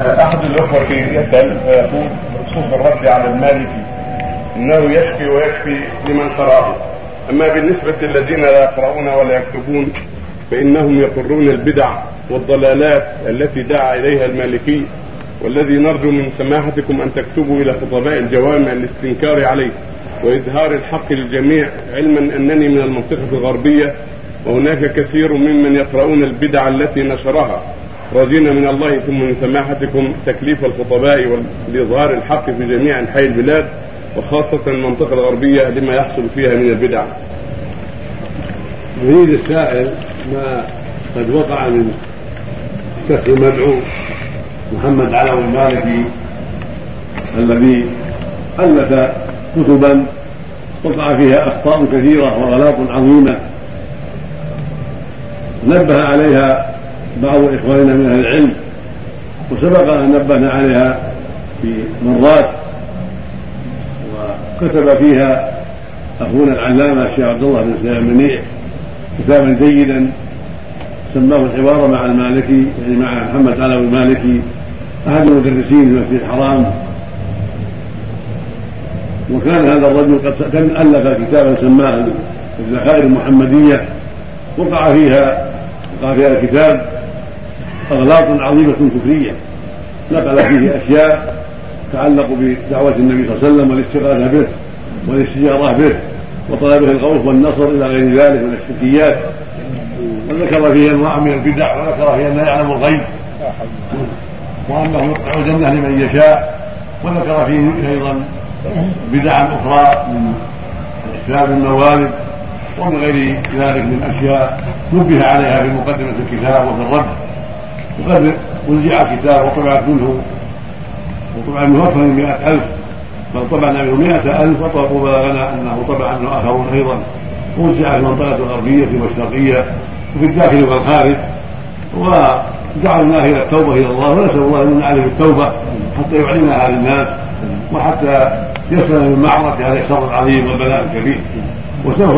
أحد الأخوة يسال ويقول بخصوص الرد على المالكي إنه يشفي ويكفي لمن قراه أما بالنسبة للذين لا يقرؤون ولا يكتبون فإنهم يقرون البدع والضلالات التي دعا إليها المالكي والذي نرجو من سماحتكم أن تكتبوا إلى خطباء الجوامع الاستنكار عليه وإظهار الحق للجميع علما أنني من المنطقة الغربية وهناك كثير ممن يقرؤون البدع التي نشرها. راجين من الله ثم من سماحتكم تكليف الخطباء لاظهار الحق في جميع أنحاء البلاد وخاصة المنطقة الغربية لما يحصل فيها من البدع. يريد السائل ما قد وقع من شيخ المدعو محمد علوي المالكي الذي ألف كتبا وقع فيها أخطاء كثيرة وغلاط عظيمة نبه عليها بعض إخواننا من أهل العلم وسبق أن نبهنا عليها في مرات وكتب فيها أخونا العلامة الشيخ عبد الله بن سليمان منيع كتابا جيدا سماه الحوار مع المالكي يعني مع محمد علوي المالكي أحد المدرسين في المسجد الحرام. وكان هذا الرجل قد ألف كتابا سماه الذخائر المحمدية وقع فيها وقع فيها الكتاب. اغلاط عظيمة كفريه نقل فيه أشياء تتعلق بدعوة النبي صلى الله عليه وسلم والاستغاثة به والاستجارة به وطلبه الغوث والنصر إلى غير ذلك من الشركيات. وذكر فيه أنواع من البدع وذكر فيه انه يعلم الغيب. وأنه يوقع الجنة لمن يشاء. وذكر فيه أيضا بدعا أخرى من اسلام الموالد ومن غير ذلك من أشياء نبه عليها في مقدمة الكتاب وفي الرد. وقد وزع كتاب وطبعت منه وطبع منه أكثر من مئة ألف. بل طبعنا منه مئة ألف وبلغنا أنه طبع منه آخرون أيضا. وزع في المنطقة الغربية والشرقية وفي الداخل والخارج. ودعوناه إلى التوبة إلى الله. ونسأل الله أن عليه التوبة حتى يعلنها للناس وحتى يسلم من معركة هذا الشر العظيم والبلاء الكبير. وسوف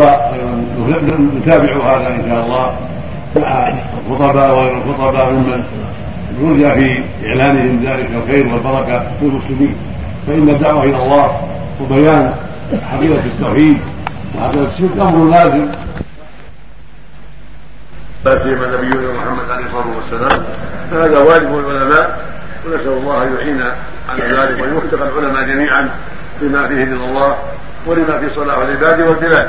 نتابع هذا إن شاء الله. مع الخطباء وغير الخطباء ممن يرجى في إعلانهم ذلك الخير والبركة للمسلمين فإن الدعوة إلى الله وبيان حقيقة التوحيد وحقيقه الشرك أمر لازم. لا سيما نبينا محمد عليه الصلاة والسلام. فهذا واجب العلماء ونسأل الله أن يعين على ذلك ويوفق العلماء جميعا لما فيه رضا الله ولما في صلاح العباد والبلاد.